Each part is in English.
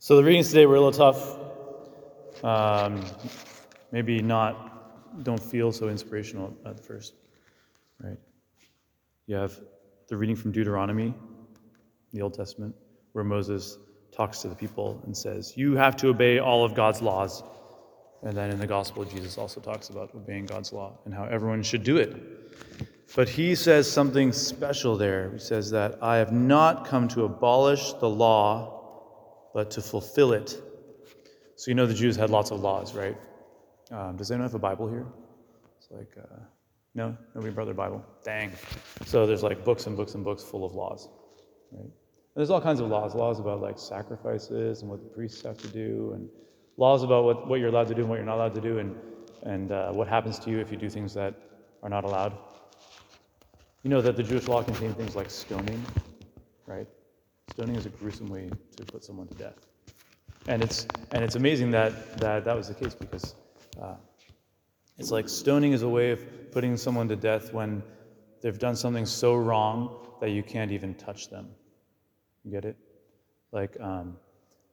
So the readings today were a little tough. Um, maybe not, don't feel so inspirational at first, right? You have the reading from Deuteronomy, the Old Testament, where Moses talks to the people and says, You have to obey all of God's laws. And then in the Gospel, Jesus also talks about obeying God's law and how everyone should do it. But he says something special there. He says that I have not come to abolish the law, but to fulfill it. So you know the Jews had lots of laws, right? Um, does anyone have a Bible here? It's like, uh, no? Nobody brought their Bible? Dang. So there's like books and books and books full of laws, right? And there's all kinds of laws. Laws about like sacrifices and what the priests have to do, and laws about what, what you're allowed to do and what you're not allowed to do, and, and uh, what happens to you if you do things that are not allowed. You know that the Jewish law contained things like stoning, right? Stoning is a gruesome way to put someone to death. And it's, and it's amazing that, that that was the case because uh, it's like stoning is a way of putting someone to death when they've done something so wrong that you can't even touch them. You get it? Like um,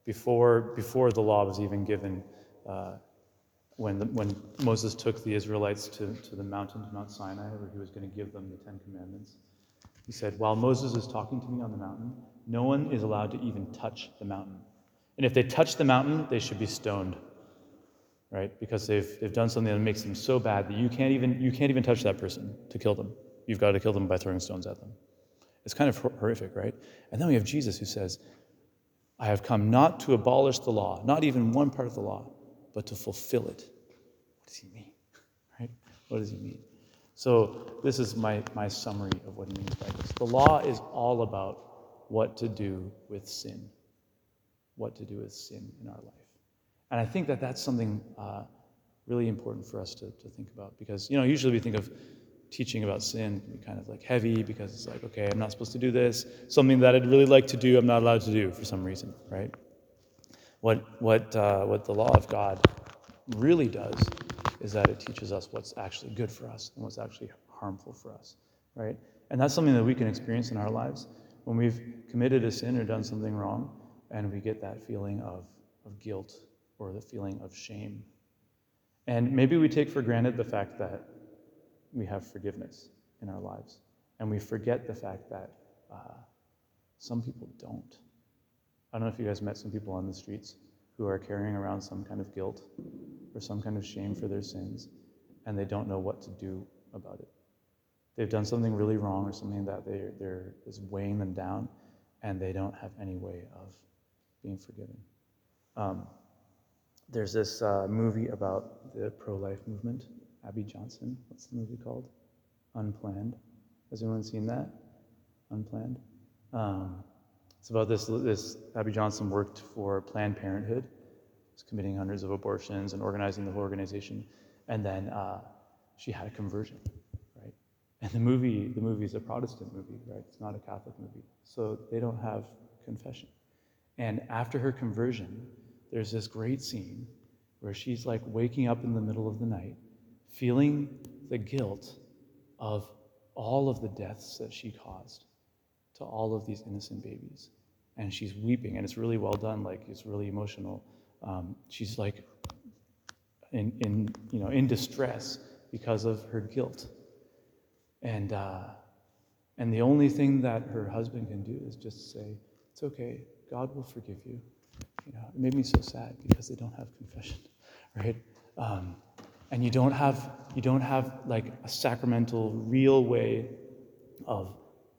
before, before the law was even given, uh, when, the, when Moses took the Israelites to, to the mountain, to Mount Sinai, where he was going to give them the Ten Commandments, he said, While Moses is talking to me on the mountain, no one is allowed to even touch the mountain. And if they touch the mountain, they should be stoned, right? Because they've, they've done something that makes them so bad that you can't, even, you can't even touch that person to kill them. You've got to kill them by throwing stones at them. It's kind of horrific, right? And then we have Jesus who says, I have come not to abolish the law, not even one part of the law, but to fulfill it. What does he mean? Right? What does he mean? So, this is my, my summary of what he means by this. The law is all about what to do with sin. What to do with sin in our life. And I think that that's something uh, really important for us to, to think about because, you know, usually we think of teaching about sin can be kind of like heavy because it's like, okay, I'm not supposed to do this. Something that I'd really like to do, I'm not allowed to do for some reason, right? What, what, uh, what the law of God really does is that it teaches us what's actually good for us and what's actually harmful for us, right? And that's something that we can experience in our lives when we've committed a sin or done something wrong and we get that feeling of, of guilt or the feeling of shame. And maybe we take for granted the fact that we have forgiveness in our lives. And we forget the fact that uh, some people don't. I don't know if you guys met some people on the streets who are carrying around some kind of guilt or some kind of shame for their sins, and they don't know what to do about it. They've done something really wrong or something that they're, they're, is weighing them down, and they don't have any way of being forgiven. Um, there's this uh, movie about the pro life movement Abby Johnson. What's the movie called? Unplanned. Has anyone seen that? Unplanned. Um, it's about this. This Abby Johnson worked for Planned Parenthood. Was committing hundreds of abortions and organizing the whole organization, and then uh, she had a conversion? And the movie, the movie is a Protestant movie, right? It's not a Catholic movie, so they don't have confession. And after her conversion, there's this great scene where she's like waking up in the middle of the night feeling the guilt of all of the deaths that she caused to all of these innocent babies. And she's weeping, and it's really well done, like it's really emotional. Um, she's like in, in, you know, in distress because of her guilt. And, uh, and the only thing that her husband can do is just say, It's okay, God will forgive you. You know, it made me so sad because they don't have confession, right? Um, and you don't have you don't have like a sacramental real way of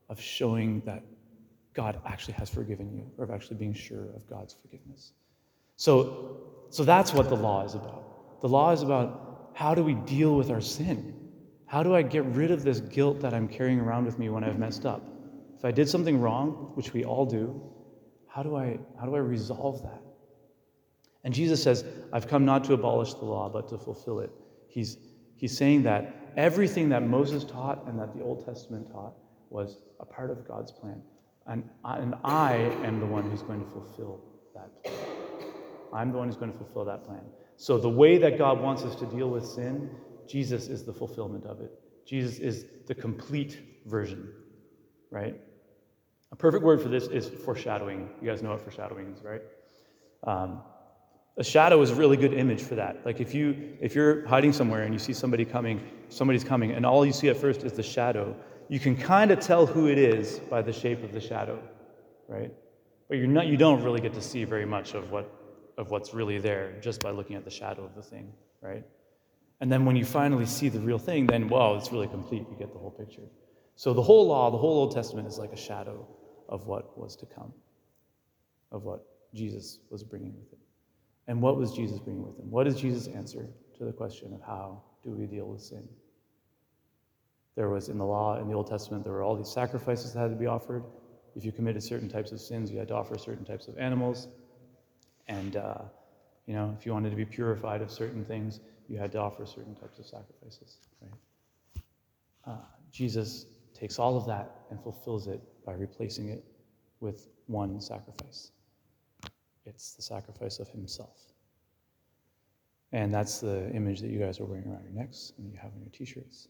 of showing that God actually has forgiven you or of actually being sure of God's forgiveness. So so that's what the law is about. The law is about how do we deal with our sin? How do I get rid of this guilt that I'm carrying around with me when I've messed up? If I did something wrong, which we all do, how do I how do I resolve that? And Jesus says, I've come not to abolish the law, but to fulfill it. He's, he's saying that everything that Moses taught and that the Old Testament taught was a part of God's plan. And, and I am the one who's going to fulfill that plan. I'm the one who's going to fulfill that plan. So, the way that God wants us to deal with sin, Jesus is the fulfillment of it. Jesus is the complete version, right? A perfect word for this is foreshadowing. You guys know what foreshadowing is, right? Um, a shadow is a really good image for that. Like if you if you're hiding somewhere and you see somebody coming, somebody's coming, and all you see at first is the shadow, you can kind of tell who it is by the shape of the shadow, right? But you're not you don't really get to see very much of what of what's really there just by looking at the shadow of the thing, right? And then when you finally see the real thing, then wow, it's really complete. You get the whole picture. So the whole law, the whole Old Testament is like a shadow of what was to come, of what Jesus was bringing with it. And what was Jesus bringing with him? What is Jesus' answer to the question of how do we deal with sin? There was in the law, in the Old Testament, there were all these sacrifices that had to be offered. If you committed certain types of sins, you had to offer certain types of animals. And, uh, you know, if you wanted to be purified of certain things, you had to offer certain types of sacrifices, right? Uh, Jesus takes all of that and fulfills it by replacing it with one sacrifice. It's the sacrifice of himself. And that's the image that you guys are wearing around your necks and you have on your t shirts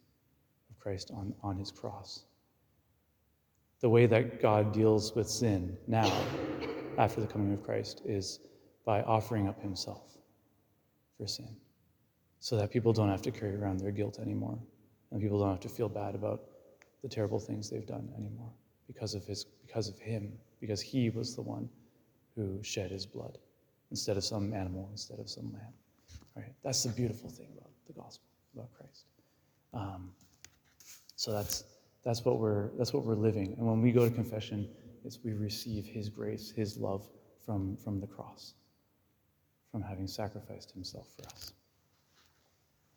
of Christ on, on his cross. The way that God deals with sin now, after the coming of Christ, is by offering up himself for sin so that people don't have to carry around their guilt anymore and people don't have to feel bad about the terrible things they've done anymore because of his because of him because he was the one who shed his blood instead of some animal, instead of some lamb. Right? That's the beautiful thing about the gospel, about Christ. Um, so that's that's what we're that's what we're living. And when we go to confession, it's we receive His grace, His love from from the cross, from having sacrificed Himself for us.